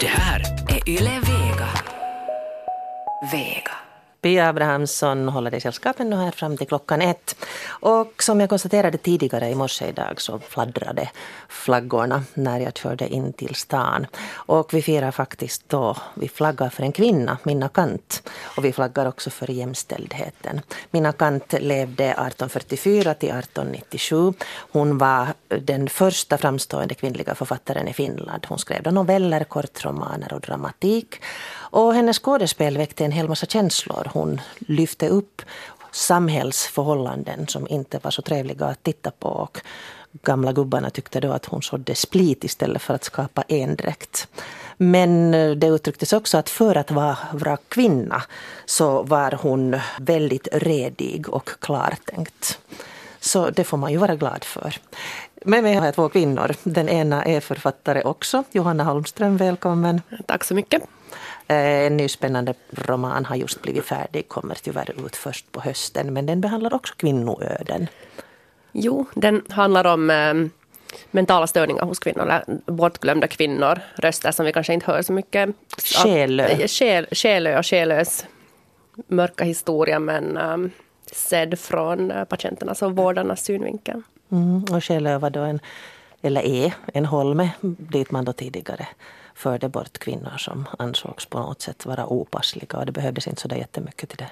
Det här är Yle Vega. Vega. Pia Abrahamsson håller dig sällskapen här fram till klockan ett. Och som jag konstaterade tidigare i morse idag så fladdrade flaggorna när jag körde in till stan. Och vi firar faktiskt då, vi flaggar för en kvinna, Minna Kant. Och vi flaggar också för jämställdheten. Minna Kant levde 1844 till 1897. Hon var den första framstående kvinnliga författaren i Finland. Hon skrev noveller, kortromaner och dramatik. Och hennes skådespel väckte en hel massa känslor. Hon lyfte upp samhällsförhållanden som inte var så trevliga att titta på. Och gamla gubbarna tyckte då att hon sådde split istället för att skapa endräkt. Men eh, det uttrycktes också att för att vara, kvinna så var hon väldigt redig och klartänkt. Så det får man ju vara glad för. Med mig har jag två kvinnor. Den ena är författare också. Johanna Holmström, välkommen. Tack så mycket. Eh, en ny spännande roman har just blivit färdig, kommer tyvärr ut först på hösten. Men den behandlar också kvinnoöden. Jo, den handlar om eh, mentala störningar hos kvinnor, bortglömda kvinnor. Röster som vi kanske inte hör så mycket. Själö. Eh, själ, själö och själös mörka historia men um, sedd från uh, patienternas och vårdarnas synvinkel. Mm, och Själö var då en, eller är en holme dit man då tidigare förde bort kvinnor som ansågs på något sätt vara opassliga och det behövdes inte så där jättemycket till det.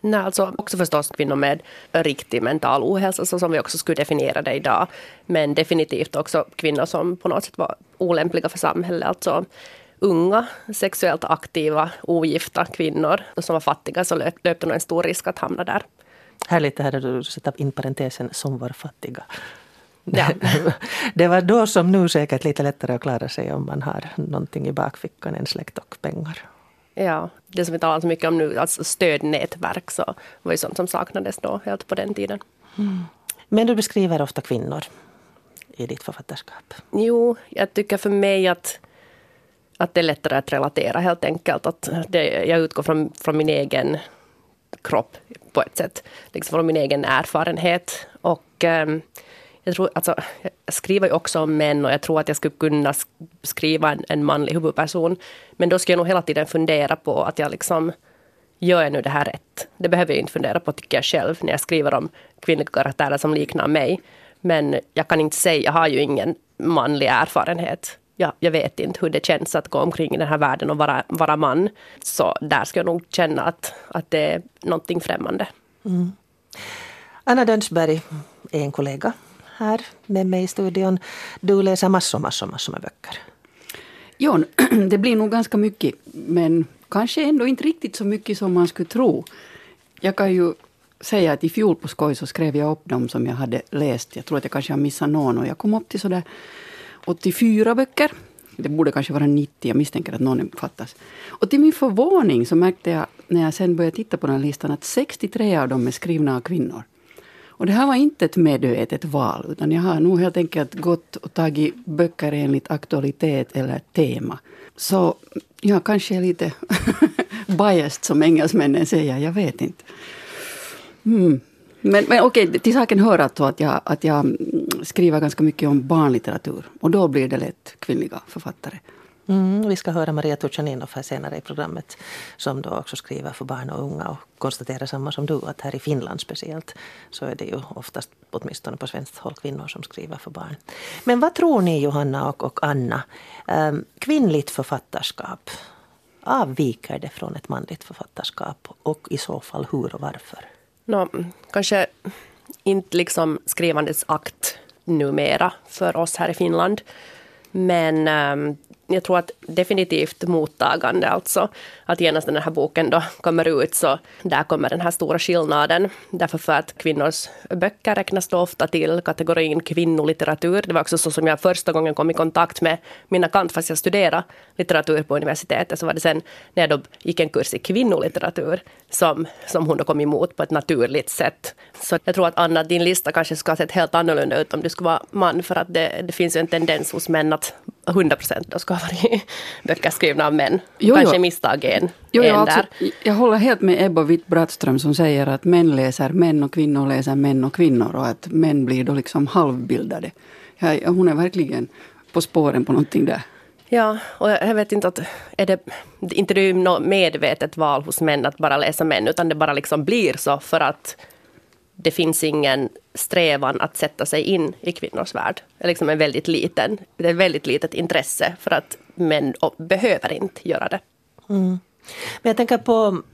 Nej, alltså också förstås kvinnor med riktig mental ohälsa så som vi också skulle definiera det idag. Men definitivt också kvinnor som på något sätt var olämpliga för samhället. Alltså unga, sexuellt aktiva, ogifta kvinnor som var fattiga så löpte nog en stor risk att hamna där. Härligt det här att du sätter in parentesen som var fattiga. Ja. det var då som nu säkert lite lättare att klara sig om man har någonting i bakfickan, en släkt och pengar. Ja, det som vi talar så mycket om nu, alltså stödnätverk, så var ju sånt som saknades då helt på den tiden. Mm. Men du beskriver ofta kvinnor i ditt författarskap. Jo, jag tycker för mig att, att det är lättare att relatera helt enkelt. Att det, jag utgår från, från min egen kropp på ett sätt. Liksom från min egen erfarenhet. Och um, jag, tror, alltså, jag skriver ju också om män och jag tror att jag skulle kunna skriva en, en manlig huvudperson. Men då skulle jag nog hela tiden fundera på att jag liksom Gör jag nu det här rätt? Det behöver jag inte fundera på tycker jag själv när jag skriver om kvinnliga karaktärer som liknar mig. Men jag kan inte säga, jag har ju ingen manlig erfarenhet. Jag, jag vet inte hur det känns att gå omkring i den här världen och vara, vara man. Så där ska jag nog känna att, att det är någonting främmande. Mm. Anna Dönsberg är en kollega här med mig i studion. Du läser massor, massor, massor med böcker. Ja, det blir nog ganska mycket, men kanske ändå inte riktigt så mycket som man skulle tro. Jag kan ju säga att i fjol på skoj så skrev jag upp dem som jag hade läst. Jag tror att jag kanske har missat någon och jag kom upp till sådär 84 böcker. Det borde kanske vara 90, jag misstänker att någon fattas. Och till min förvåning så märkte jag när jag sen började titta på den listan att 63 av dem är skrivna av kvinnor. Och det här var inte ett medvetet val, utan jag har nog helt enkelt gått och tagit böcker enligt aktualitet eller tema. Så jag kanske är lite biased som engelsmännen säger, jag vet inte. Mm. Men, men okej, till saken hör alltså att jag, att jag skriver ganska mycket om barnlitteratur. Och då blir det lätt kvinnliga författare. Mm, vi ska höra Maria Turchaninov här senare i programmet som då också skriver för barn och unga och konstaterar samma som du att här i Finland speciellt så är det ju oftast åtminstone på svenskt håll kvinnor som skriver för barn. Men vad tror ni Johanna och, och Anna? Um, kvinnligt författarskap, avviker det från ett manligt författarskap och i så fall hur och varför? No, kanske inte liksom skrivandets akt numera för oss här i Finland. Men um, jag tror att definitivt mottagande, alltså att genast när den här boken då kommer ut så där kommer den här stora skillnaden. Därför för att kvinnors böcker räknas då ofta till kategorin kvinnolitteratur. Det var också så som jag första gången kom i kontakt med mina kant, fast jag studerade litteratur på universitetet, så var det sen när jag då gick en kurs i kvinnolitteratur som, som hon då kom emot på ett naturligt sätt. Så jag tror att Anna, din lista kanske skulle ha sett helt annorlunda ut om du skulle vara man, för att det, det finns ju en tendens hos män att 100 procent då ska ha varit böcker skrivna av män. Jo, Kanske jo. misstag en, Jo, en alltså, där. jag håller helt med Ebba Witt-Brattström som säger att män läser män och kvinnor läser män och kvinnor och att män blir då liksom halvbildade. Ja, hon är verkligen på spåren på någonting där. Ja, och jag vet inte att är det inte det är något medvetet val hos män att bara läsa män, utan det bara liksom blir så för att det finns ingen strävan att sätta sig in i kvinnors värld. Det är liksom en väldigt liten, det är väldigt litet intresse för att män behöver inte göra det. Mm. Men jag tänker på mm,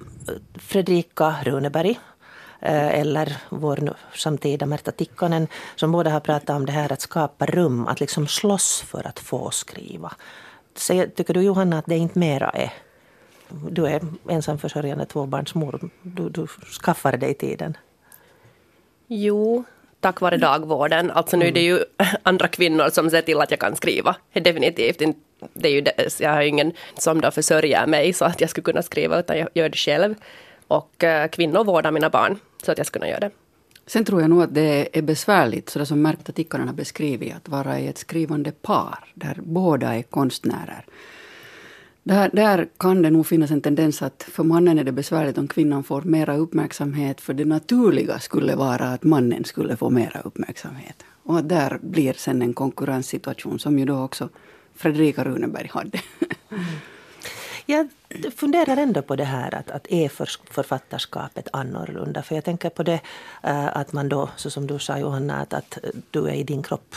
Fredrika Runeberg eh, eller vår samtida Märta Tikkanen som båda har pratat om det här att skapa rum, att liksom slåss för att få skriva. Så tycker du Johanna att det inte mera är du är ensamförsörjande tvåbarnsmor. Du, du skaffar dig tiden. Jo, tack vare dagvården. Alltså nu är det ju andra kvinnor som ser till att jag kan skriva. Definitivt inte. Det är ju det. Jag har ju ingen som då försörjer mig så att jag skulle kunna skriva utan jag gör det själv. Och uh, kvinnor vårdar mina barn så att jag ska kunna göra det. Sen tror jag nog att det är besvärligt, så det som Märta Tikkanen har beskrivit, att vara i ett skrivande par där båda är konstnärer. Där, där kan det nog finnas en tendens att för mannen är det besvärligt om kvinnan får mera uppmärksamhet. För det naturliga skulle vara att mannen skulle få mera uppmärksamhet. Och att där blir sen en konkurrenssituation som ju då också Fredrika Runeberg hade. Mm. Jag funderar ändå på det här att, att är för, författarskapet annorlunda? För jag tänker på det eh, att man då, så som du sa Johanna, att, att du är i din kropp.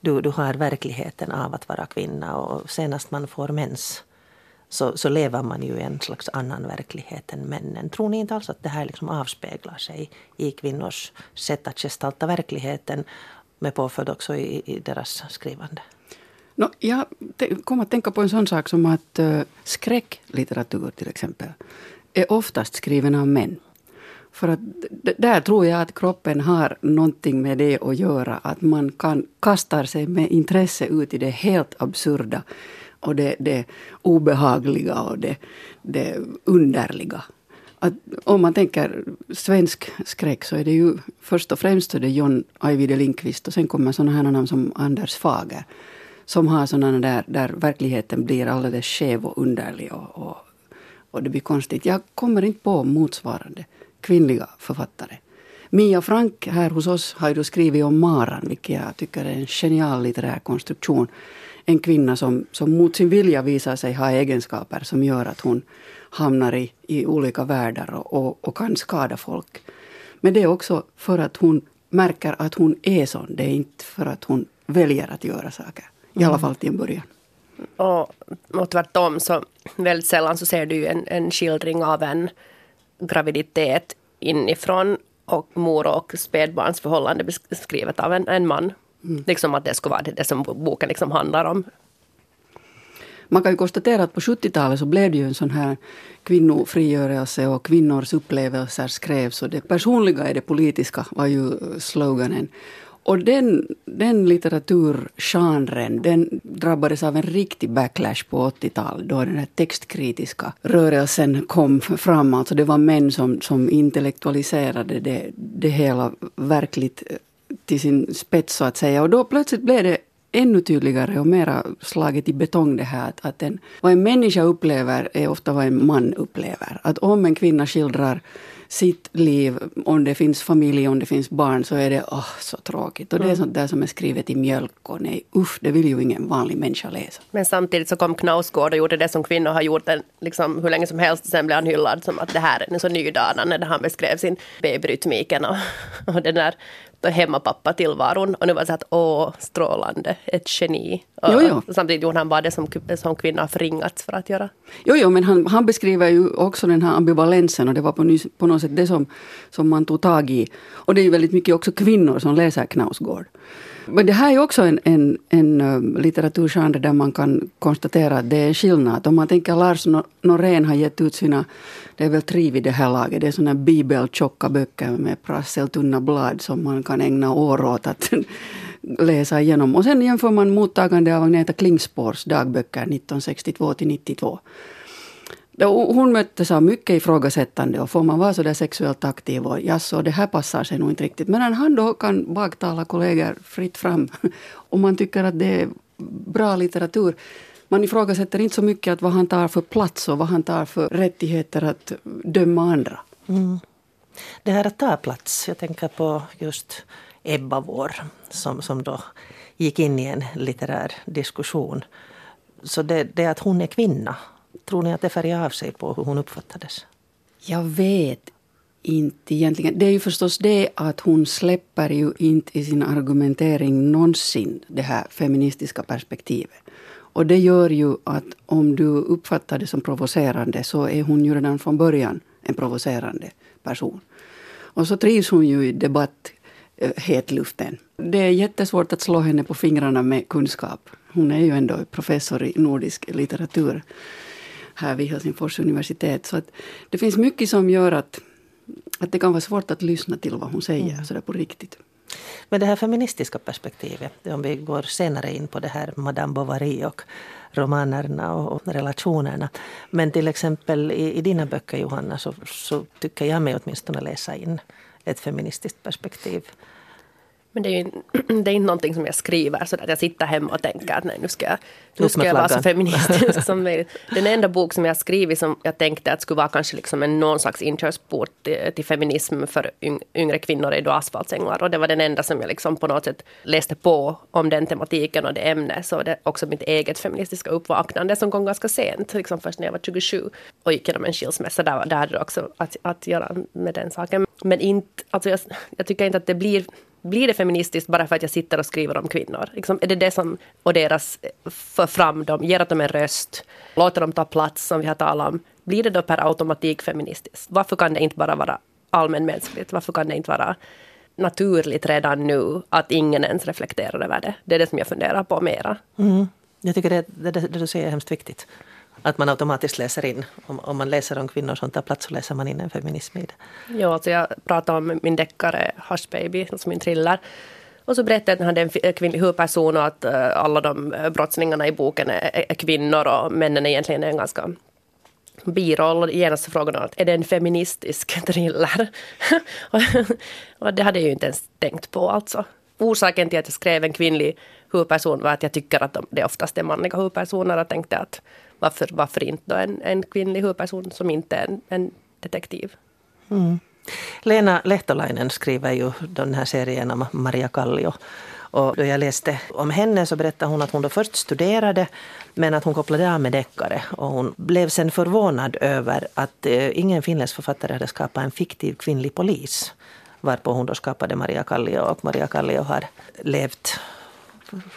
Du, du har verkligheten av att vara kvinna och senast man får mens så, så lever man ju i en slags annan verklighet än männen. Tror ni inte alls att det här liksom avspeglar sig i kvinnors sätt att gestalta verkligheten med påföljd också i, i deras skrivande? No, jag kom att tänka på en sån sak som att uh, skräcklitteratur till exempel är oftast skriven av män. För att där tror jag att kroppen har någonting med det att göra. Att man kan kastar sig med intresse ut i det helt absurda och det, det obehagliga och det, det underliga. Att om man tänker svensk skräck så är det ju först och främst det John Ajvide Lindqvist och sen kommer sådana här namn som Anders Fager. Som har sådana där, där verkligheten blir alldeles skev och underlig och, och, och det blir konstigt. Jag kommer inte på motsvarande kvinnliga författare. Mia Frank här hos oss har ju skrivit om Maran, vilket jag tycker är en genial litterär konstruktion en kvinna som, som mot sin vilja visar sig ha egenskaper som gör att hon hamnar i, i olika världar och, och, och kan skada folk. Men det är också för att hon märker att hon är sån. Det är inte för att hon väljer att göra saker. I alla mm. fall till en början. Och, och tvärtom så väldigt sällan så ser du en, en skildring av en graviditet inifrån och mor och spädbarnsförhållande beskrivet av en, en man. Mm. Liksom att det skulle vara det som boken liksom handlar om. Man kan ju konstatera att på 70-talet så blev det ju en sån här kvinnofrigörelse och kvinnors upplevelser skrevs och det personliga är det politiska var ju eh, sloganen. Och den, den litteraturgenren den drabbades av en riktig backlash på 80-talet då den här textkritiska rörelsen kom fram. Alltså det var män som, som intellektualiserade det, det hela verkligt eh, till sin spets så att säga. Och då plötsligt blev det ännu tydligare och mera slaget i betong det här att, att en, vad en människa upplever är ofta vad en man upplever. Att om en kvinna skildrar sitt liv, om det finns familj, om det finns barn, så är det oh, så tråkigt. Och det är mm. sånt där som är skrivet i mjölk och nej, usch, det vill ju ingen vanlig människa läsa. Men samtidigt så kom Knausgård och gjorde det som kvinnor har gjort en, liksom, hur länge som helst. Sen blev han hyllad som att det här är en så nydanande när han beskrev sin babyrytmiken och, och den där hemmapappa-tillvaron. Och nu var det så att åh, strålande, ett geni. Och, jo, jo. Samtidigt gjorde han bara det som, som kvinnor förringats för att göra. Jo, jo men han, han beskriver ju också den här ambivalensen och det var på, på något sätt det som, som man tog tag i. Och det är ju väldigt mycket också kvinnor som läser Knausgård. Men det här är också en, en, en um, litteraturgenre där man kan konstatera att det är en skillnad. Om man tänker Lars Norén har gett ut sina, det är väl tre vid det här laget, det är sådana bibeltjocka böcker med prasseltunna blad som man kan ägna år åt att läsa igenom. Och sen jämför man mottagande av Agneta Klingspors dagböcker 1962 till 92. Hon möttes av mycket ifrågasättande och får man vara så där sexuellt aktiv och jaså, det här passar sig nog inte riktigt. Men han då kan baktala kollegor fritt fram om man tycker att det är bra litteratur. Man ifrågasätter inte så mycket att vad han tar för plats och vad han tar för rättigheter att döma andra. Mm. Det här att ta plats, jag tänker på just Ebba Vår som, som då gick in i en litterär diskussion så det, det att hon är kvinna, tror ni att det färgar av sig på hur hon uppfattades? Jag vet inte egentligen. Det är ju förstås det att hon släpper ju inte i sin argumentering någonsin det här feministiska perspektivet. Och det gör ju att om du uppfattar det som provocerande så är hon ju redan från början en provocerande person. Och så trivs hon ju i debatt eh, hetluften. Det är jättesvårt att slå henne på fingrarna med kunskap. Hon är ju ändå professor i nordisk litteratur här vid Helsingfors universitet. Så det finns mycket som gör att, att det kan vara svårt att lyssna till vad hon säger mm. sådär på riktigt. Men det här feministiska perspektivet, om vi går senare in på det här Madame Bovary och romanerna och relationerna. Men till exempel i, i dina böcker Johanna så, så tycker jag mig åtminstone läsa in ett feministiskt perspektiv. Men det är, ju, det är inte någonting som jag skriver så att jag sitter hemma och tänker att nej, nu ska jag, nu ska jag vara så feministisk som möjligt. Den enda bok som jag skrivit som jag tänkte att skulle vara kanske liksom en någon slags inkörsport till, till feminism för yngre kvinnor är då Asfaltsänglar. Och det var den enda som jag liksom på något sätt läste på om den tematiken och det ämnet. Så det också mitt eget feministiska uppvaknande som kom ganska sent, liksom först när jag var 27 och gick genom en skilsmässa. Där, där hade det också att, att göra med den saken. Men inte, alltså jag, jag tycker inte att det blir blir det feministiskt bara för att jag sitter och skriver om kvinnor? Liksom, är det det som och deras eh, för fram dem, ger åt dem en röst, låter dem ta plats som vi har talat om? Blir det då per automatik feministiskt? Varför kan det inte bara vara allmänmänskligt? Varför kan det inte vara naturligt redan nu att ingen ens reflekterar över det? Det är det som jag funderar på mera. Mm. Jag tycker det, det, det du säger är hemskt viktigt att man automatiskt läser in. Om, om man läser om kvinnor som tar plats så läser man in en feminism i det. Ja, alltså jag pratade om min deckare Hush Baby, alltså min thriller. Och så berättade jag att han hade en kvinnlig huvudperson och att eh, alla de eh, brottslingarna i boken är, är, kvinnor och männen egentligen är en ganska biroll. Och genast frågade hon är det en feministisk thriller? och det hade jag ju inte ens tänkt på alltså. Orsaken till att jag skrev en kvinnlig huvudperson var att jag tycker att de, det oftast är manliga huvudpersoner och tänkte att varför, varför inte då en, en kvinnlig huvudperson som inte är en, en detektiv? Mm. Lena Lehtolainen skriver ju den här serien om Maria Kallio. Och då jag läste om henne så berättade hon att hon då först studerade men att hon kopplade av med deckare. Och hon blev sen förvånad över att eh, ingen finländsk författare hade skapat en fiktiv kvinnlig polis. Varpå hon då skapade Maria Kallio och Maria Kallio har levt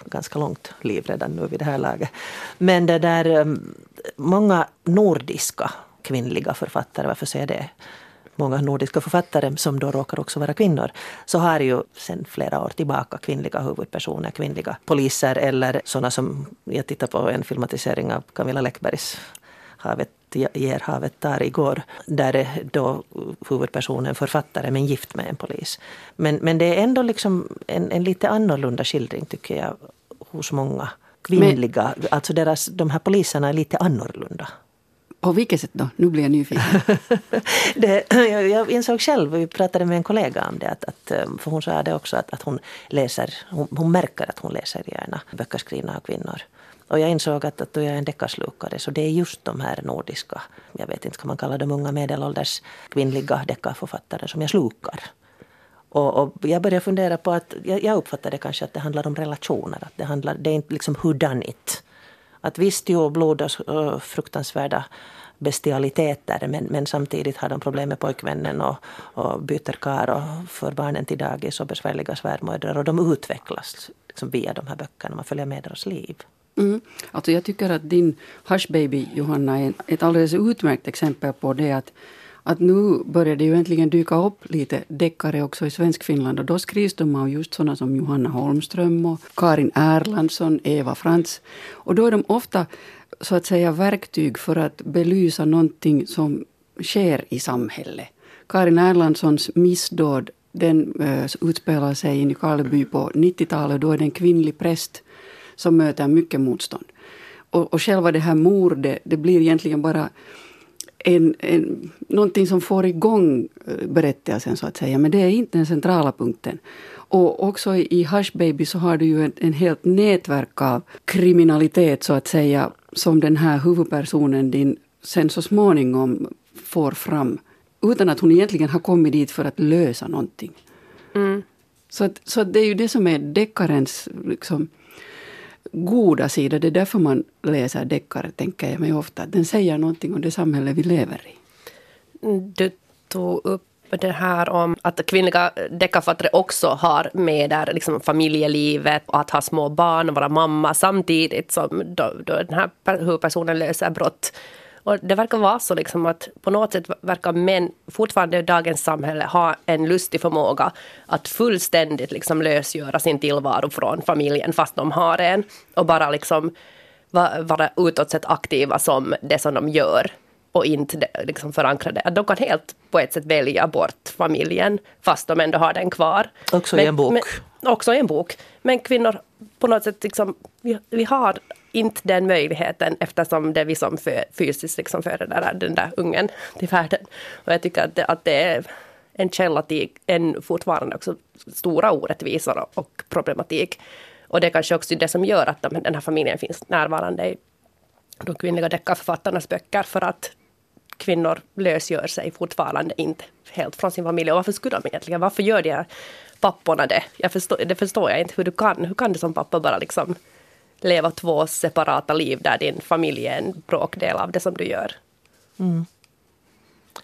ganska långt liv redan nu vid det här laget. Men det där, eh, många nordiska kvinnliga författare, varför säger jag det? Många nordiska författare som då råkar också vara kvinnor, så har ju sedan flera år tillbaka kvinnliga huvudpersoner, kvinnliga poliser eller sådana som, jag tittar på en filmatisering av Camilla Läckbergs Havet ger, havet tar igår. Där är då huvudpersonen författare men gift med en polis. Men, men det är ändå liksom en, en lite annorlunda skildring tycker jag hos många kvinnliga. Men, alltså deras, de här poliserna är lite annorlunda. På vilket sätt då? Nu blir jag nyfiken. det, jag insåg själv, vi pratade med en kollega om det, att, att, för hon sa det också att, att hon läser, hon, hon märker att hon läser gärna böcker skrivna av kvinnor. Och jag insåg att, att då jag är en deckarslukare så det är just de här nordiska, jag vet inte, ska man kalla dem unga medelålders kvinnliga deckarförfattare som jag slukar. Och, och, jag började fundera på att, jag, jag uppfattade kanske att det handlar om relationer. Att det, handlar, det är inte liksom hudanit. Att visst, jo, blod och fruktansvärda bestialiteter men, men samtidigt har de problem med pojkvännen och, och byter kar och för barnen till dagis och besvärliga svärmödrar och de utvecklas liksom via de här böckerna. Man följer med deras liv. Mm. Alltså jag tycker att din hushbaby Johanna, är ett alldeles utmärkt exempel på det att, att nu börjar det ju äntligen dyka upp lite deckare också i Svenskfinland och då skrivs de av just sådana som Johanna Holmström och Karin Erlandsson, Eva Frans. Och då är de ofta så att säga verktyg för att belysa någonting som sker i samhället. Karin Erlandssons missdåd den äh, utspelar sig i Nykarleby på 90-talet. Då är det en kvinnlig präst som möter mycket motstånd. Och, och själva det här mordet, det blir egentligen bara en, en, någonting som får igång eh, berättelsen så att säga. Men det är inte den centrala punkten. Och också i Hush Baby så har du ju en, en helt nätverk av kriminalitet så att säga. Som den här huvudpersonen din sen så småningom får fram. Utan att hon egentligen har kommit dit för att lösa någonting. Mm. Så, att, så att det är ju det som är deckarens liksom, goda sidor, Det är därför man läser deckare, tänker jag mig ofta. Den säger någonting om det samhälle vi lever i. Mm, du tog upp det här om att kvinnliga deckarfattare också har med där liksom familjelivet och att ha små barn och vara mamma samtidigt som då, då den här huvudpersonen löser brott. Och det verkar vara så liksom att på något sätt verkar män fortfarande i dagens samhälle ha en lustig förmåga att fullständigt liksom lösgöra sin tillvaro från familjen fast de har en och bara liksom vara utåt sett aktiva som det som de gör och inte liksom förankrade. Att de kan helt på ett sätt välja bort familjen fast de ändå har den kvar. Också men, i en bok. Men, också i en bok. Men kvinnor på något sätt, liksom, vi, vi har inte den möjligheten eftersom det är vi som för, fysiskt liksom föder där, den där ungen till världen. Och jag tycker att det, att det är en källa till en fortfarande också stora orättvisor och problematik. Och det är kanske också det som gör att de, den här familjen finns närvarande i de kvinnliga deckarförfattarnas böcker för att kvinnor lösgör sig fortfarande inte helt från sin familj. Och varför skulle de egentligen? Varför gör de här papporna det? Jag förstår, det förstår jag inte hur du kan. Hur kan du som pappa bara liksom leva två separata liv där din familj är en bråkdel av det som du gör? Mm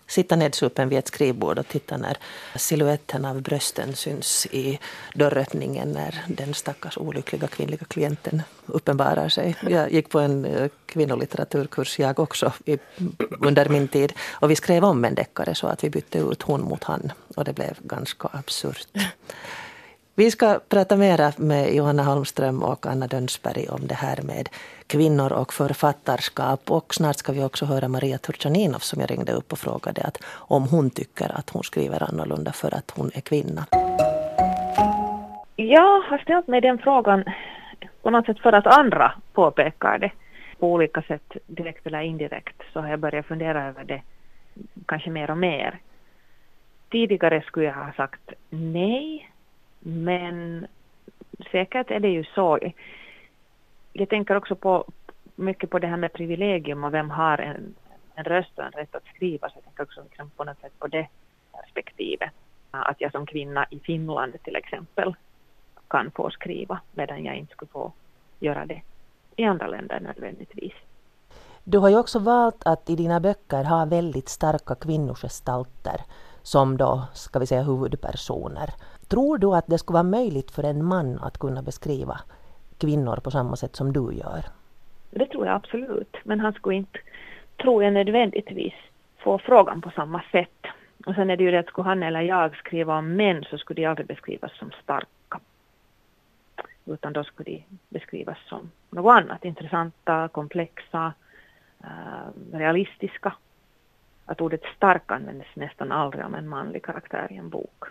sitta nedsupen vid ett skrivbord och titta när siluetten av brösten syns i dörröppningen när den stackars olyckliga kvinnliga klienten uppenbarar sig. Jag gick på en eh, kvinnolitteraturkurs jag också i, under min tid och vi skrev om en deckare så att vi bytte ut hon mot han och det blev ganska absurt. Vi ska prata mera med Johanna Holmström och Anna Dönsberg om det här med kvinnor och författarskap. Och snart ska vi också höra Maria Turchaninov som jag ringde upp och frågade att om hon tycker att hon skriver annorlunda för att hon är kvinna. Jag har ställt mig den frågan på något sätt för att andra påpekar det på olika sätt, direkt eller indirekt, så har jag börjat fundera över det kanske mer och mer. Tidigare skulle jag ha sagt nej, men säkert är det ju så. Jag tänker också på mycket på det här med privilegium och vem har en, en röst och en rätt att skriva. Så jag tänker också liksom på något sätt på det perspektivet. Att jag som kvinna i Finland till exempel kan få skriva medan jag inte skulle få göra det i andra länder nödvändigtvis. Du har ju också valt att i dina böcker ha väldigt starka kvinnogestalter som då, ska vi säga huvudpersoner. Tror du att det skulle vara möjligt för en man att kunna beskriva kvinnor på samma sätt som du gör? Det tror jag absolut, men han skulle inte, tror jag nödvändigtvis, få frågan på samma sätt. Och sen är det ju det att skulle han eller jag skriva om män så skulle de aldrig beskrivas som starka. Utan då skulle de beskrivas som något annat, intressanta, komplexa, eh, realistiska. Att ordet stark användes nästan aldrig om en manlig karaktär i en bok.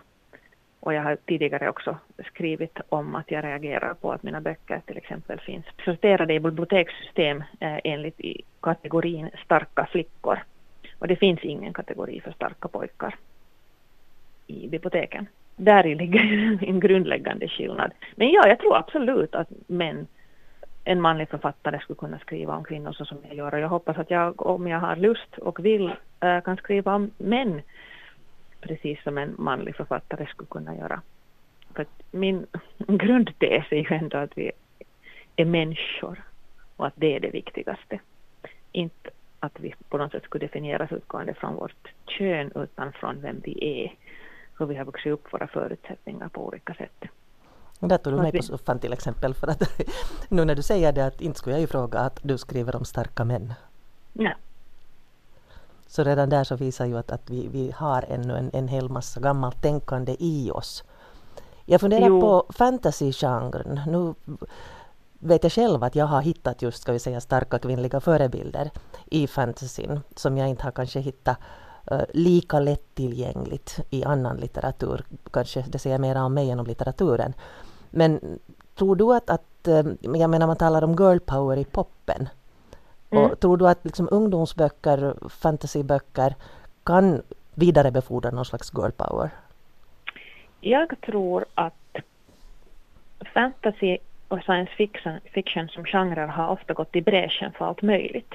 Och jag har tidigare också skrivit om att jag reagerar på att mina böcker till exempel finns sorterade i bibliotekssystem eh, enligt i kategorin starka flickor. Och det finns ingen kategori för starka pojkar i biblioteken. Där ligger en grundläggande skillnad. Men ja, jag tror absolut att män, en manlig författare skulle kunna skriva om kvinnor så som jag gör. Och jag hoppas att jag, om jag har lust och vill, eh, kan skriva om män precis som en manlig författare skulle kunna göra. För min grundtes är ju ändå att vi är människor och att det är det viktigaste. Inte att vi på något sätt skulle definieras utgående från vårt kön utan från vem vi är. Hur vi har vuxit upp, våra förutsättningar på olika sätt. Där tog du mig på soffan till exempel för att nu när du säger det att inte skulle jag ju fråga att du skriver om starka män. Nej. Så redan där så visar ju att, att vi, vi har ännu en, en hel massa gammalt tänkande i oss. Jag funderar jo. på fantasy-genren. Nu vet jag själv att jag har hittat just ska vi säga starka kvinnliga förebilder i fantasyn som jag inte har kanske hittat uh, lika lättillgängligt i annan litteratur. Kanske det säger mer om mig än om litteraturen. Men tror du att, att uh, jag menar man talar om girl power i poppen. Mm. Och tror du att liksom ungdomsböcker, fantasyböcker kan vidarebefordra någon slags girl power? Jag tror att fantasy och science fiction, fiction som genrer har ofta gått i bräschen för allt möjligt.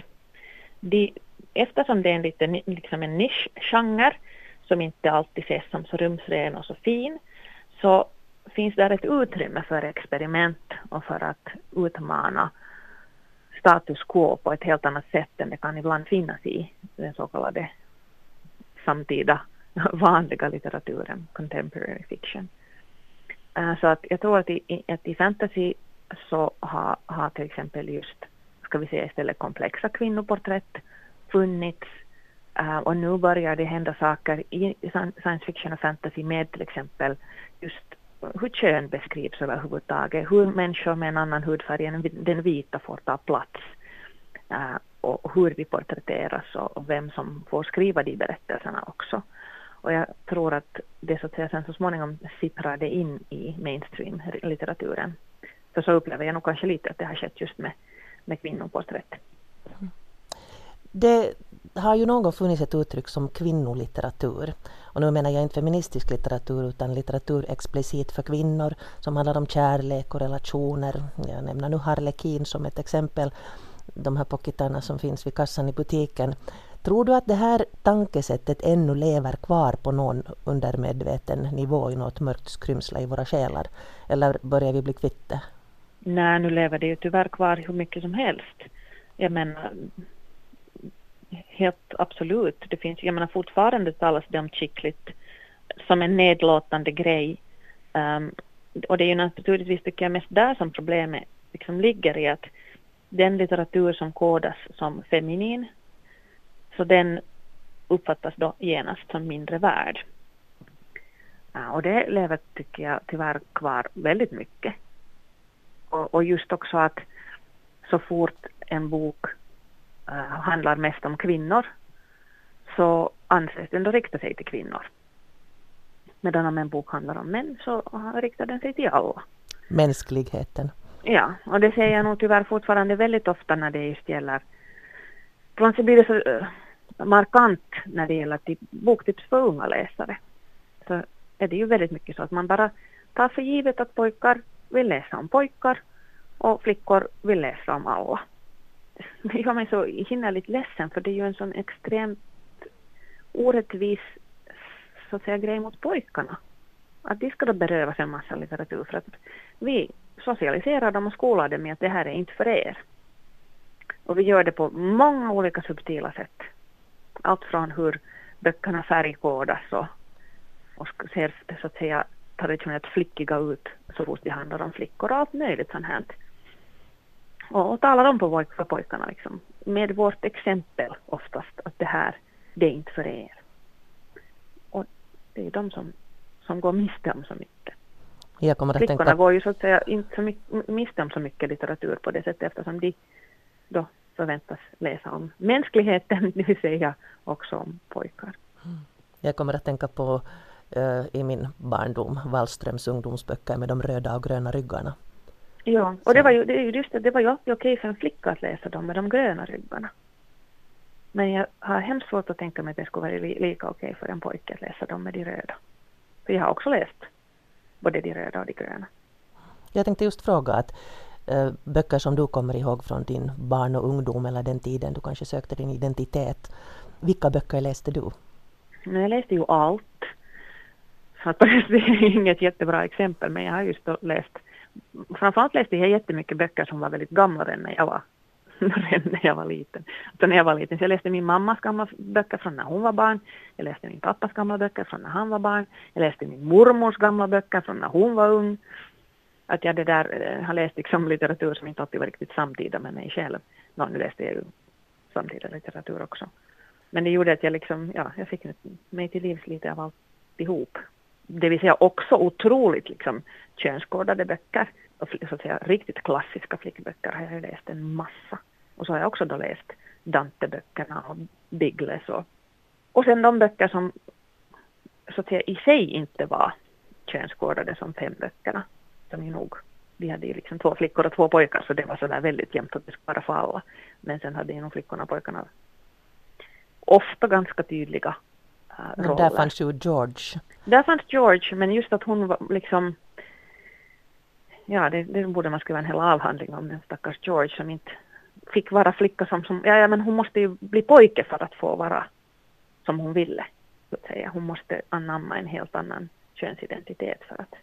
De, eftersom det är en, lite, liksom en nischgenre som inte alltid ses som så rumsren och så fin så finns där ett utrymme för experiment och för att utmana status quo på ett helt annat sätt än det kan ibland finnas i den så kallade samtida vanliga litteraturen, contemporary fiction. Eh, så att jag tror att i, att i fantasy så har, har till exempel just, ska vi säga istället komplexa kvinnoporträtt funnits eh, och nu börjar det hända saker i science fiction och fantasy med till exempel just hur kön beskrivs överhuvudtaget, hur människor med en annan hudfärg än den vita får ta plats äh, och hur vi porträtteras och vem som får skriva de berättelserna också. Och jag tror att det så att säga sen så småningom sipprade in i mainstream-litteraturen. För så upplever jag nog kanske lite att det har skett just med, med kvinnoporträtt. Mm. Det har ju någon gång funnits ett uttryck som kvinnolitteratur. Och nu menar jag inte feministisk litteratur utan litteratur explicit för kvinnor som handlar om kärlek och relationer. Jag nämner nu Harlekin som ett exempel. De här pocketarna som finns vid kassan i butiken. Tror du att det här tankesättet ännu lever kvar på någon undermedveten nivå i något mörkt skrymsle i våra själar? Eller börjar vi bli kvitt det? Nej, nu lever det ju tyvärr kvar hur mycket som helst. Jag menar, helt absolut. Det finns, jag menar fortfarande talas det om chicklit som en nedlåtande grej. Um, och det är ju naturligtvis tycker jag mest där som problemet liksom ligger i att den litteratur som kodas som feminin så den uppfattas då genast som mindre värd. Ja, och det lever, tycker jag, tyvärr kvar väldigt mycket. Och, och just också att så fort en bok handlar mest om kvinnor så anses den då rikta sig till kvinnor. Medan om en bok handlar om män så riktar den sig till alla. Mänskligheten. Ja, och det ser jag nog tyvärr fortfarande väldigt ofta när det just gäller... Ibland så blir det så uh, markant när det gäller typ, boktips för unga läsare. Så är det ju väldigt mycket så att man bara tar för givet att pojkar vill läsa om pojkar och flickor vill läsa om alla. Det gör mig så hinnerligt ledsen för det är ju en sån extremt orättvis så att säga, grej mot pojkarna. Att de ska då berövas en massa litteratur för att vi socialiserar dem och skolar dem i att det här är inte för er. Och vi gör det på många olika subtila sätt allt från hur böckerna färgkodas och, och ser så att säga traditionellt flickiga ut så fort det handlar om flickor och allt möjligt sånt här. Och, och talar om på för pojkarna liksom, med vårt exempel oftast att det här, det är inte för er. Och det är de som, som går miste om så mycket. Jag kommer att Flickorna tänka... går ju så att säga inte så mycket, miste om så mycket litteratur på det sättet eftersom de då förväntas läsa om mänskligheten, det vill säga också om pojkar. Jag kommer att tänka på uh, i min barndom Wallströms ungdomsböcker med de röda och gröna ryggarna. Ja, och det var ju, det just det, det var ju alltid okej för en flicka att läsa dem med de gröna ryggarna. Men jag har hemskt svårt att tänka mig att det skulle vara lika okej för en pojke att läsa dem med de röda. För jag har också läst både de röda och de gröna. Jag tänkte just fråga att Eh, böcker som du kommer ihåg från din barn och ungdom eller den tiden du kanske sökte din identitet. Vilka böcker läste du? Jag läste ju allt. Så att det är inget jättebra exempel men jag har just läst framförallt läste jag jättemycket böcker som var väldigt gamla redan när jag var, när jag var liten. Så när jag var liten så jag läste min mammas gamla böcker från när hon var barn. Jag läste min pappas gamla böcker från när han var barn. Jag läste min mormors gamla böcker från när hon var ung att jag det där eh, har läst liksom litteratur som inte alltid var riktigt samtida med mig själv. Nå, nu läste jag ju samtida litteratur också. Men det gjorde att jag liksom, ja, jag fick mig till livs lite av alltihop. Det vill säga också otroligt liksom könskodade böcker. Och så att säga riktigt klassiska flickböcker har jag läst en massa. Och så har jag också då läst Dante-böckerna och Biggles och, och sen de böcker som så att säga i sig inte var könskodade som femböckerna som ju nog, vi hade ju liksom två flickor och två pojkar så det var sådär väldigt jämnt att det skulle vara för alla. Men sen hade ju nog flickorna och pojkarna ofta ganska tydliga uh, men roller. där fanns ju George. Där fanns George, men just att hon var liksom Ja, det, det borde man skriva en hel avhandling om den stackars George som inte fick vara flicka som, som ja, ja men hon måste ju bli pojke för att få vara som hon ville. Så att säga. Hon måste anamma en helt annan könsidentitet för att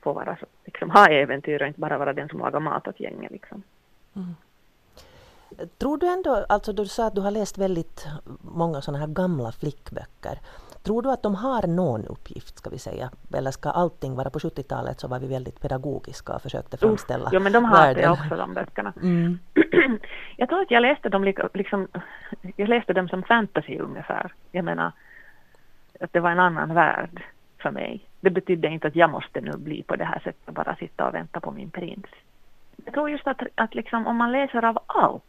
få vara, liksom, ha äventyr och inte bara vara den som lagar mat åt gänget. Liksom. Mm. Tror du ändå, alltså du sa att du har läst väldigt många sådana här gamla flickböcker. Tror du att de har någon uppgift, ska vi säga? Eller ska allting vara på 70-talet så var vi väldigt pedagogiska och försökte framställa Jo, men de har världen. det också, de böckerna. Mm. jag tror att jag läste dem liksom, jag läste dem som fantasy ungefär. Jag menar, att det var en annan värld för mig. Det betydde inte att jag måste nu bli på det här sättet bara sitta och vänta på min prins. Jag tror just att, att liksom, om man läser av allt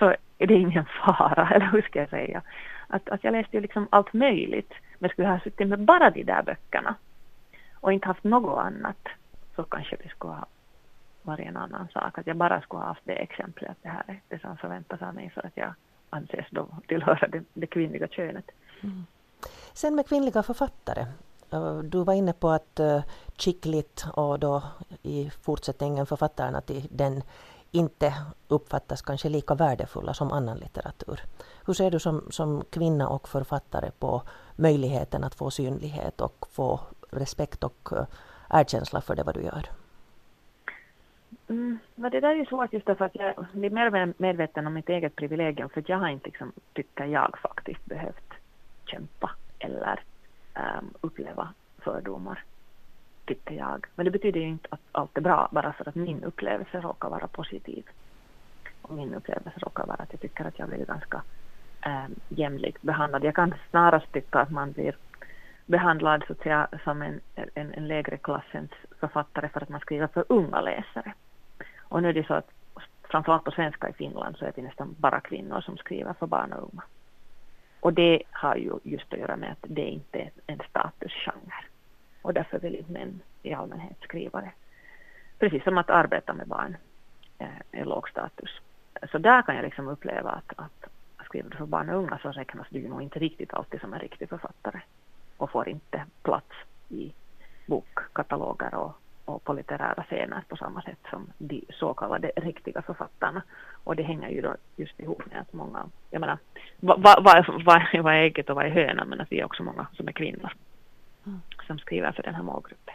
så är det ingen fara, eller hur ska jag säga? Att, att jag läste ju liksom allt möjligt, men skulle jag ha suttit med bara de där böckerna och inte haft något annat så kanske det skulle ha varit en annan sak. Att jag bara skulle ha haft det exemplet att det här är det som förväntas av mig för att jag anses då tillhöra det, det kvinnliga könet. Mm. Sen med kvinnliga författare. Eh, du var inne på att uh, Chicklit och då i fortsättningen författarna till den inte uppfattas kanske lika värdefulla som annan litteratur. Hur ser du som, som kvinna och författare på möjligheten att få synlighet och få respekt och eh, erkänsla för det vad du gör? Mm, det där är svårt just därför att jag blir mer medveten om mitt eget privilegium för jag har inte, liksom, tycker jag faktiskt, behövt kämpa eller um, uppleva fördomar tycker jag. Men det betyder ju inte att allt är bra bara för att min upplevelse råkar vara positiv. Och min upplevelse råkar vara att jag tycker att jag blir ganska eh, jämlikt behandlad. Jag kan snarast tycka att man blir behandlad så att säga, som en, en, en lägre klassens författare för att man skriver för unga läsare. Och nu är det så att framförallt på svenska i Finland så är det nästan bara kvinnor som skriver för barn och unga. Och det har ju just att göra med att det inte är en statusgenre och därför vill inte män i allmänhet skriva det. Precis som att arbeta med barn eh, är låg status. Så där kan jag liksom uppleva att, att skriver du för barn och unga så räknas du nog inte riktigt alltid som en riktig författare och får inte plats i bokkataloger och, och på litterära scener på samma sätt som de så kallade riktiga författarna. Och det hänger ju då just ihop med att många, jag menar, vad, va, va, va, vad är ägget och vad är hönan men att vi är också många som är kvinnor mm som skriver för den här målgruppen.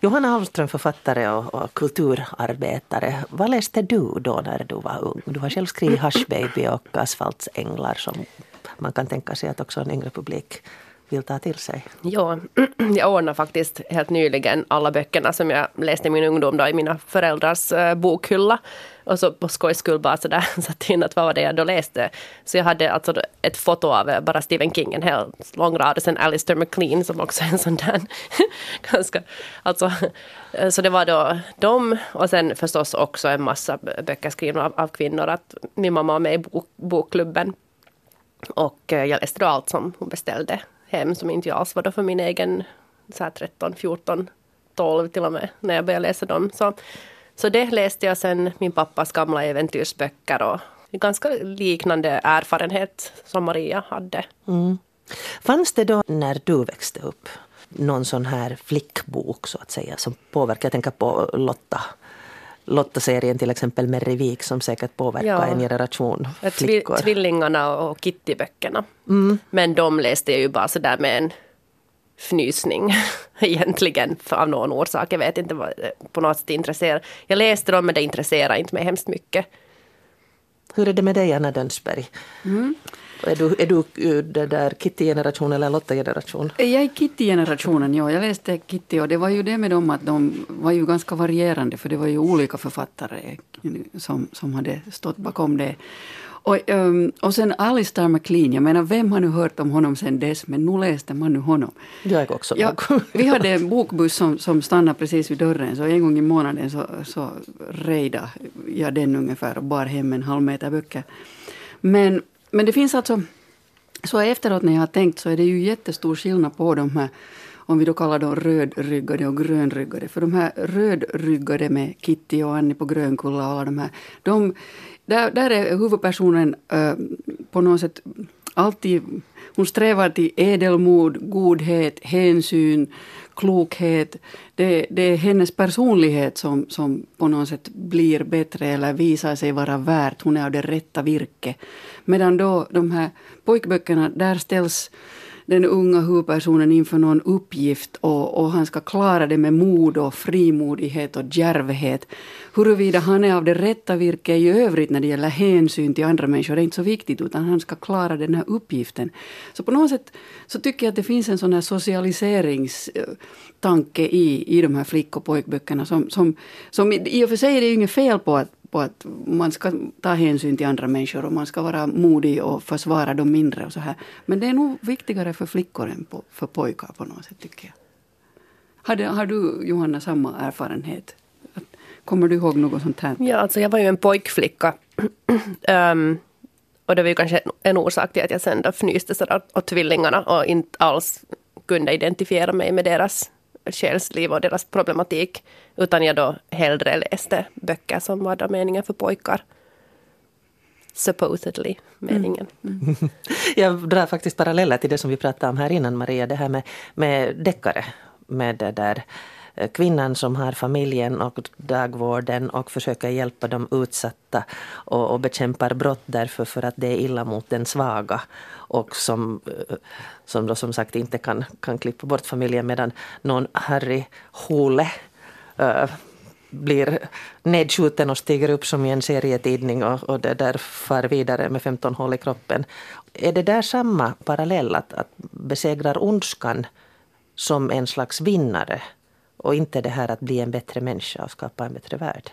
Johanna Ahlström, författare och, och, kulturarbetare. Vad läste du då när du var ung? Du har själv skrivit Hush Baby och Asfaltsänglar som man kan tänka sig att också en yngre publik vill ta till sig. Ja, jag ordnade faktiskt helt nyligen alla böckerna som jag läste i min ungdom då, i mina föräldrars uh, bokhylla. Och så på skojs skull bara sådär satt in att vad var det jag då läste. Så jag hade alltså ett foto av eh, bara Stephen King, en hel lång rad, och sen Alistair MacLean som också är en sån där ganska, alltså, eh, så det var då de och sen förstås också en massa böcker skrivna av, av kvinnor. Att min mamma var med i bok, bokklubben och eh, jag läste då allt som hon beställde hem som inte alls var då för min egen så här 13, 14, 12 till och med när jag började läsa dem. Så, så det läste jag sen min pappas gamla äventyrsböcker och ganska liknande erfarenhet som Maria hade. Mm. Fanns det då när du växte upp någon sån här flickbok så att säga som påverkar, jag tänker på Lotta Lotta-serien till exempel Merrivik som säkert påverkar ja. en generation flickor. Tvillingarna och Kitty-böckerna. Mm. Men de läste jag ju bara sådär med en fnysning egentligen för av någon orsak. Jag vet inte vad på något sätt intresserar. Jag läste dem men det intresserar inte mig hemskt mycket. Hur är det med dig Anna Dönsberg? Mm. Är du, är du det där Kitty-generation eller Lotta-generation? Jag är Kitty-generationen, ja. Jag läste Kitty och det var ju det med dem att de var ju ganska varierande för det var ju olika författare som, som hade stått bakom det. Och, um, och sen Alistair MacLean, jag menar vem har nu hört om honom sen dess, men nu läste man nu honom. Jag också. Ja, vi hade en bokbuss som, som stannade precis vid dörren, så en gång i månaden så, så rejda jag den ungefär och bar hem en halv meter böcker. Men men det finns alltså, så efteråt när jag har tänkt så är det ju jättestor skillnad på de här om vi då kallar dem rödryggade och grönryggade. För de här rödryggade med Kitty och Annie på Grönkulla och alla de här. De, där, där är huvudpersonen äh, på något sätt alltid... Hon strävar till ädelmod, godhet, hänsyn, klokhet. Det, det är hennes personlighet som, som på något sätt blir bättre eller visar sig vara värt. Hon är av det rätta virke. Medan då de här pojkböckerna, där ställs den unga huvudpersonen inför någon uppgift och, och han ska klara det med mod och frimodighet och djärvhet. Huruvida han är av det rätta virket i övrigt när det gäller hänsyn till andra människor är inte så viktigt utan han ska klara den här uppgiften. Så på något sätt så tycker jag att det finns en sån här tanke i, i de här flick och pojkböckerna som, som, som i och för sig är det ju inget fel på att på att man ska ta hänsyn till andra människor och man ska vara modig och försvara de mindre och så här. Men det är nog viktigare för flickor än på, för pojkar på något sätt tycker jag. Har, det, har du Johanna samma erfarenhet? Kommer du ihåg något sånt här? Ja, alltså jag var ju en pojkflicka. um, och det var ju kanske en orsak till att jag sen då fnyste sådär åt tvillingarna och inte alls kunde identifiera mig med deras själsliv och deras problematik. Utan jag då hellre läste böcker som var då meningen för pojkar. Supposedly meningen. Mm. Mm. Jag drar faktiskt paralleller till det som vi pratade om här innan Maria, det här med, med deckare. Med det där Eh, kvinnan som har familjen och dagvården och försöker hjälpa de utsatta och, och bekämpar brott därför för att det är illa mot den svaga och som, eh, som då som sagt inte kan, kan klippa bort familjen medan någon Harry Hole äh, blir nedskjuten och stiger upp som i en serietidning och, och det där far vidare med 15 hål i kroppen. Är det där samma parallell att, att besegrar ondskan som en slags vinnare och inte det här att bli en bättre människa och skapa en bättre värld?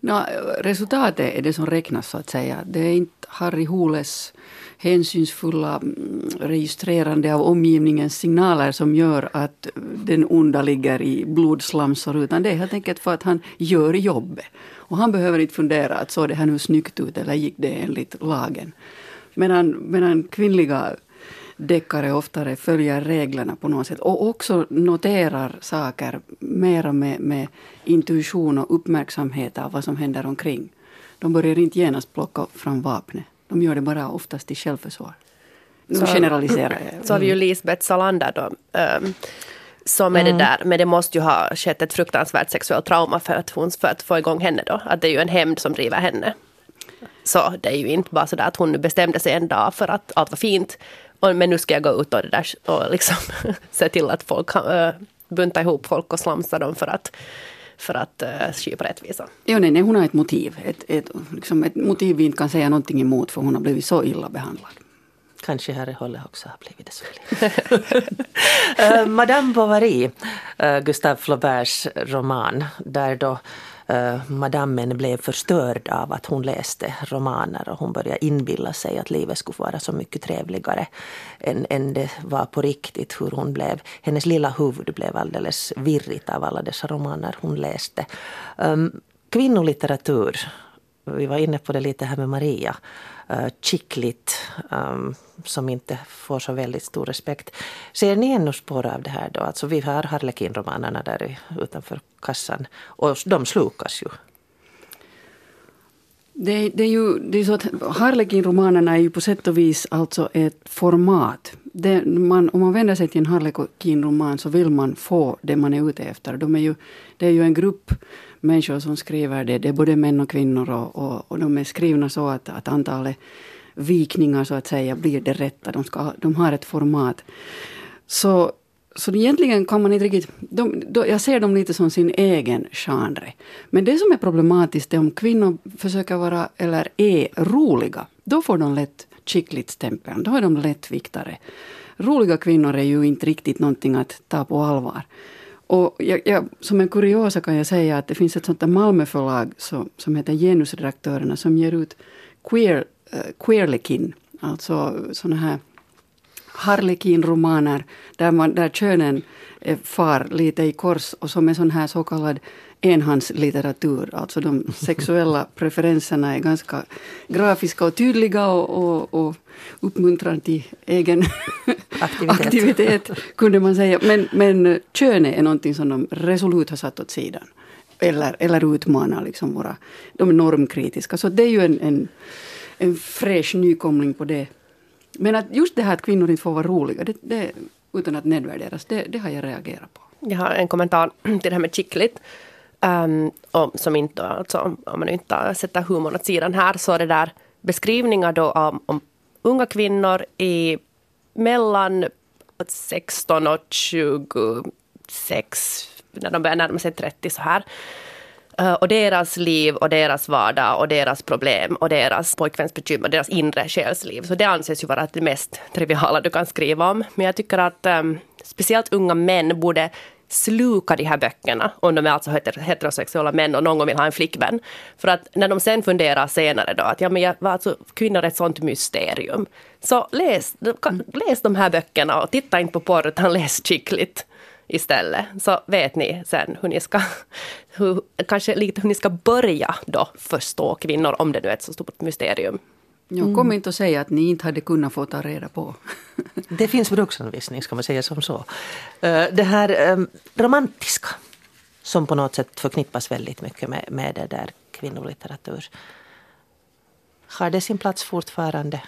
No, resultatet är det som räknas så att säga. Det är inte Harry Holes hänsynsfulla mm, registrerande av omgivningens signaler som gör att den onda ligger i blodslamsor utan det är helt enkelt för att han gör jobbet. Och han behöver inte fundera att såg det här nu snyggt ut eller gick det enligt lagen. Medan, medan kvinnliga deckare oftare följer reglerna på något sätt och också noterar saker mera med, med intuition och uppmärksamhet av vad som händer omkring. De börjar inte genast plocka fram vapnet. De gör det bara oftast i självförsvar. Nu så, generaliserar jag. Så har vi ju Lisbeth Salander då. Um, som är det där, men det måste ju ha skett ett fruktansvärt sexuellt trauma för att, hon, för att få igång henne då. Att det är ju en hämnd som driver henne. Så det är ju inte bara så där att hon bestämde sig en dag för att allt var fint. Och, men nu ska jag gå ut och, det där, och liksom se till att folk äh, bunta ihop folk och slamsa dem för att för att uh, skipa rättvisa. Ja, nej, nej, hon har ett motiv. Ett, ett, liksom ett motiv vi inte kan säga någonting emot för hon har blivit så illa behandlad. Kanske Harry Holle också har blivit det så uh, Madame Bovary, uh, Gustave Flauberts roman, där då Eh, madammen blev förstörd av att hon läste romaner och hon började inbilla sig att livet skulle vara så mycket trevligare än, än det var på riktigt. Hur hon blev, hennes lilla huvud blev alldeles virrigt av alla dessa romaner hon läste. Um, kvinnolitteratur, vi var inne på det lite här med Maria uh, chicklit um, som inte får så väldigt stor respekt. Ser ni ännu spår av det här då? Alltså vi har Harlekin-romanerna där utanför kassan och de slukas ju. Det, det, är ju det är så att Harlekin-romanerna är ju på sätt och vis alltså ett format. Det, man, om man vänder sig till en Harlekin-roman så vill man få det man är ute efter. De är ju, det är ju en grupp människor som skriver det. Det är både män och kvinnor och, och, och de är skrivna så att, att antalet vikningar så att säga blir det rätta. De, ska, de har ett format. Så, så egentligen kan man inte riktigt... De, de, jag ser dem lite som sin egen genre. Men det som är problematiskt är om kvinnor försöker vara, eller är, roliga. Då får de lätt chicklit-stämpeln. Då är de lättviktare. Roliga kvinnor är ju inte riktigt någonting att ta på allvar. Och jag, jag, som en kuriosa kan jag säga att det finns ett sånt där Malmöförlag så, som heter Genusredaktörerna som ger ut queer, uh, Queerlekin, alltså såna här Harlekin-romaner där, där könen far lite i kors och som är sån här så kallad enhandslitteratur. Alltså de sexuella preferenserna är ganska grafiska och tydliga och, och, och uppmuntrar till egen aktivitet. aktivitet. kunde man säga. Men, men könet är någonting som de resolut har satt åt sidan. Eller, eller utmanar liksom våra, de är normkritiska. Så det är ju en, en, en fräsch nykomling på det. Men att just det här att kvinnor inte får vara roliga, det, det, utan att nedvärderas, det, det har jag reagerat på. Jag har en kommentar till det här med chicklit. Um, och som inte, alltså, om man inte sätter humorn åt sidan här, så är det där beskrivningar då av, om unga kvinnor i mellan 16 och 26, när de börjar närma sig 30 så här. Eh, och deras liv och deras vardag och deras problem och deras pojkvänsbekymmer, deras inre själsliv. Så det anses ju vara det mest triviala du kan skriva om. Men jag tycker att um, speciellt unga män borde sluka de här böckerna, om de är alltså heterosexuella män och någon gång vill ha en flickvän. För att när de sen funderar senare då att ja, men jag, alltså, kvinnor är ett sånt mysterium. Så läs, läs de här böckerna och titta inte på porr utan läs skickligt istället. Så vet ni sen hur ni ska, hur, kanske lite hur ni ska börja då förstå kvinnor om det nu är ett så stort mysterium. Jag kommer inte att säga att ni inte hade kunnat få ta reda på. Det finns bruksanvisning, ska man säga som så. Eh, det här ehm, romantiska som på något sätt förknippas väldigt mycket med, med det där kvinnolitteratur. Har det sin plats fortfarande?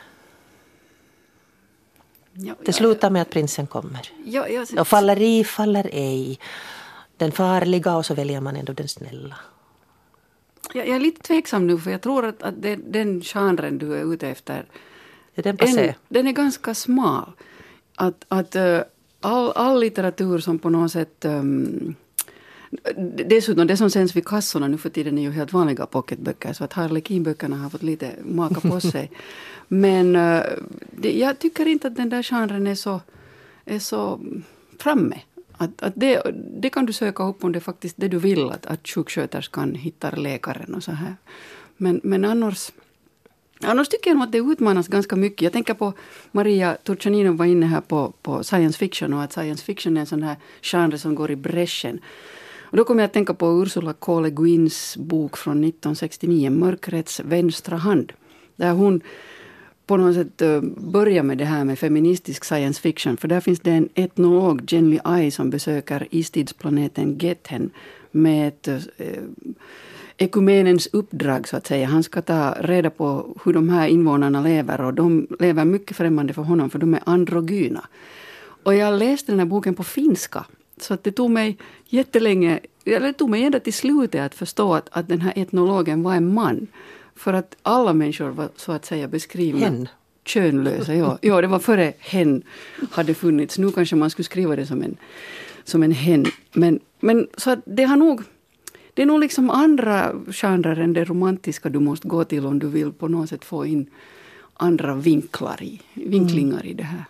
Ja, det slutar med att prinsen kommer. Ja, ja, och faller i, faller ej. Den farliga och så väljer man ändå den snälla. Jag, jag är lite tveksam nu för jag tror att, att det, den genren du är ute efter är den, en, den är ganska smal. Att, att uh, all, all litteratur som på något sätt um, Dessutom, det som sänds vid kassorna nu för tiden är ju helt vanliga pocketböcker så att Harlequin-böckerna har fått lite maka på sig. Men uh, det, jag tycker inte att den där genren är så, är så framme. Att, att det, det kan du söka upp om det är faktiskt det du vill, att, att sjuksköterskan hittar läkaren och så här. Men, men annars, annars tycker jag nog att det utmanas ganska mycket. Jag tänker på Maria Turchaninov var inne här på, på science fiction och att science fiction är en sån här genre som går i bräschen. Och då kommer jag att tänka på Ursula K. Le Guins bok från 1969, Mörkrets vänstra hand. Där hon på något sätt eh, börja med det här med feministisk science fiction. För där finns det en etnolog, Jenny Ai, som besöker istidsplaneten Gethen med ett eh, ekumenens uppdrag så att säga. Han ska ta reda på hur de här invånarna lever och de lever mycket främmande för honom för de är androgyna. Och jag läste den här boken på finska. Så att det tog mig jättelänge, eller det tog mig ända till slutet att förstå att, att den här etnologen var en man. För att alla människor var så att säga beskrivna hen. könlösa. Ja. ja, det var före hen hade funnits. Nu kanske man skulle skriva det som en, som en hen. Men, men så att det har nog det är nog liksom andra genrer än det romantiska du måste gå till om du vill på något sätt få in andra vinklar i, vinklingar mm. i det här.